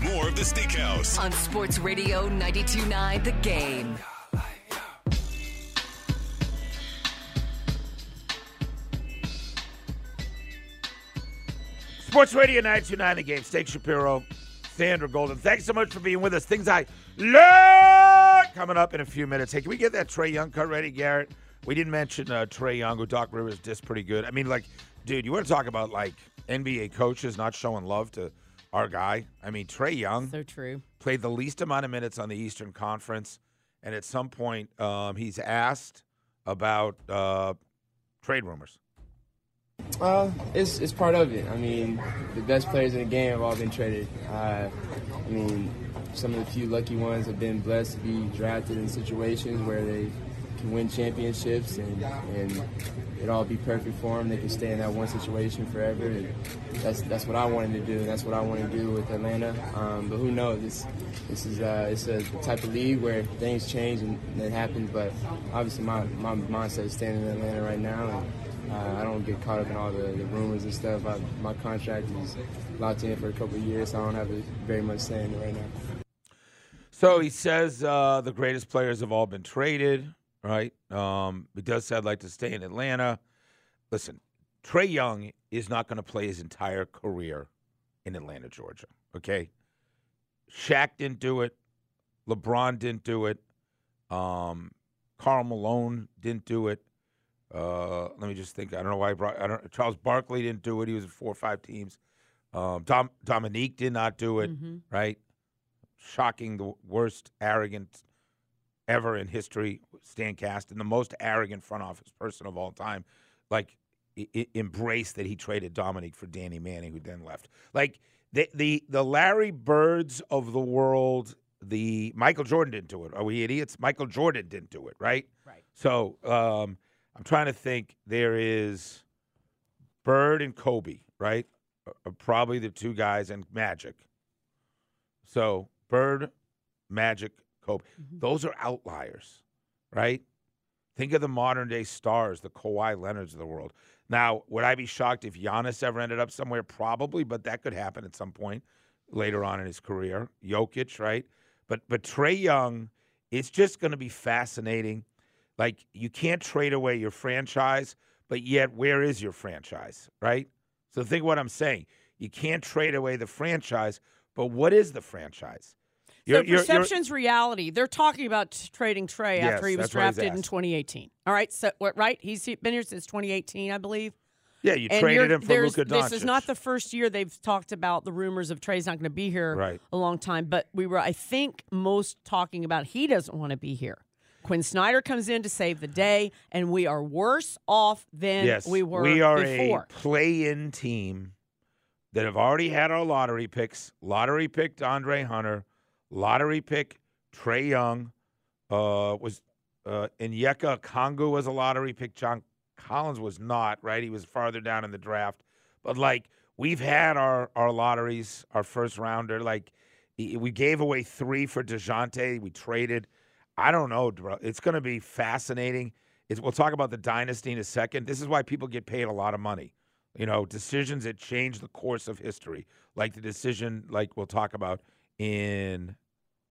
Now, more of the Steakhouse. on Sports Radio 92.9 The Game. Sports Radio 929 The Game. Steak Shapiro, Sandra Golden. Thanks so much for being with us. Things I learned coming up in a few minutes. Hey, can we get that Trae Young cut ready, Garrett? We didn't mention uh, Trae Young, who Doc Rivers dissed pretty good. I mean, like, dude, you want to talk about like NBA coaches not showing love to our guy? I mean, Trae Young So true. played the least amount of minutes on the Eastern Conference, and at some point, um, he's asked about uh, trade rumors. Uh, it's it's part of it. I mean, the best players in the game have all been traded. Uh, I mean, some of the few lucky ones have been blessed to be drafted in situations where they can win championships and and it all be perfect for them. They can stay in that one situation forever. And that's that's what I wanted to do. And that's what I want to do with Atlanta. Um, but who knows? This this is uh, it's a type of league where things change and, it happens. But obviously, my my mindset is staying in Atlanta right now. And, uh, I don't get caught up in all the, the rumors and stuff. I, my contract is locked in for a couple of years, so I don't have very much say in it right now. So he says uh, the greatest players have all been traded, right? Um, he does say I'd like to stay in Atlanta. Listen, Trae Young is not going to play his entire career in Atlanta, Georgia. Okay, Shaq didn't do it. LeBron didn't do it. Um, Karl Malone didn't do it. Uh, let me just think. I don't know why I brought. I don't. Charles Barkley didn't do it. He was at four or five teams. Um, Dom, Dominique did not do it. Right shocking, the worst, arrogant ever in history, Stan Cast, and the most arrogant front office person of all time, like I- embraced that he traded Dominique for Danny Manning, who then left. Like the the the Larry Birds of the world, the Michael Jordan didn't do it. Are we idiots? Michael Jordan didn't do it, right? Right. So um, I'm trying to think. There is Bird and Kobe, right? Are- are probably the two guys, and Magic. So Bird, Magic, Kobe. Those are outliers, right? Think of the modern day stars, the Kawhi Leonards of the world. Now, would I be shocked if Giannis ever ended up somewhere? Probably, but that could happen at some point later on in his career. Jokic, right? But but Trae Young, it's just going to be fascinating. Like you can't trade away your franchise, but yet where is your franchise, right? So think what I'm saying. You can't trade away the franchise, but what is the franchise? So perception's reality. They're talking about trading Trae Yes, after he was that's what I was drafted in 2018. All right, so what? Right, he's been here since 2018, I believe. yeah, you And traded you're- him for Luka Doncic. This is not the first year they've talked about the rumors of Trae's not going to be here Right. a long time. But we were, I think, most talking about he doesn't want to be here. Quin Snyder comes in to save the day, and we are worse off than yes, we were we are before. a play-in team that have already had our lottery picks. Lottery picked Andre Hunter. Lottery pick Trae Young. Uh, was uh, Onyeka Okongwu was a lottery pick. John Collins was not. Right, he was farther down in the draft. But like we've had our our lotteries, our first rounder. Like we gave away three for Dejounte. We traded. I don't know, bro. It's going to be fascinating. It's, we'll talk about the dynasty in a second. This is why people get paid a lot of money. You know, decisions that change the course of history, like the decision, like we'll talk about in